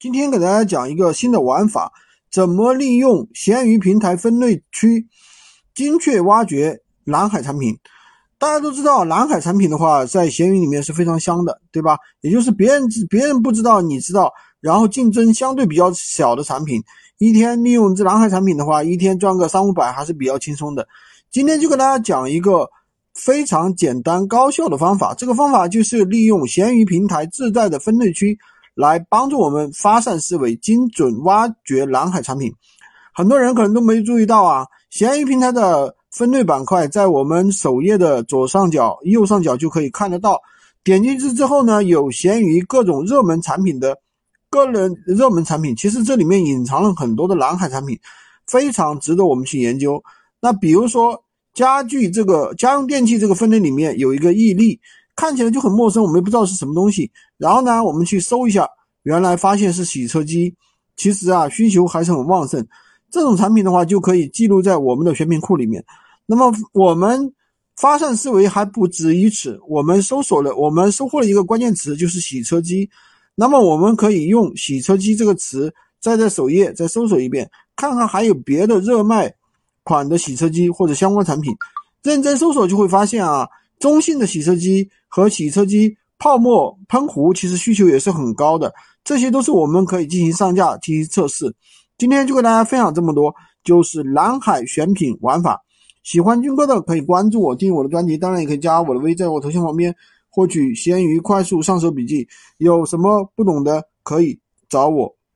今天给大家讲一个新的玩法，怎么利用闲鱼平台分类区精确挖掘蓝海产品。大家都知道，蓝海产品的话，在闲鱼里面是非常香的，对吧？也就是别人别人不知道，你知道，然后竞争相对比较小的产品，一天利用这蓝海产品的话，一天赚个三五百还是比较轻松的。今天就跟大家讲一个非常简单高效的方法，这个方法就是利用闲鱼平台自带的分类区。来帮助我们发散思维，精准挖掘蓝海产品。很多人可能都没注意到啊，闲鱼平台的分类板块在我们首页的左上角、右上角就可以看得到。点进去之后呢，有闲鱼各种热门产品的个人热门产品，其实这里面隐藏了很多的蓝海产品，非常值得我们去研究。那比如说家具这个家用电器这个分类里面有一个毅力。看起来就很陌生，我们也不知道是什么东西。然后呢，我们去搜一下，原来发现是洗车机。其实啊，需求还是很旺盛。这种产品的话，就可以记录在我们的选品库里面。那么我们发散思维还不止于此，我们搜索了，我们收获了一个关键词，就是洗车机。那么我们可以用洗车机这个词，再在首页再搜索一遍，看看还有别的热卖款的洗车机或者相关产品。认真搜索就会发现啊。中性的洗车机和洗车机泡沫喷壶，其实需求也是很高的，这些都是我们可以进行上架进行测试。今天就跟大家分享这么多，就是蓝海选品玩法。喜欢军哥的可以关注我，订阅我的专辑，当然也可以加我的微，在我头像旁边获取闲鱼快速上手笔记。有什么不懂的可以找我。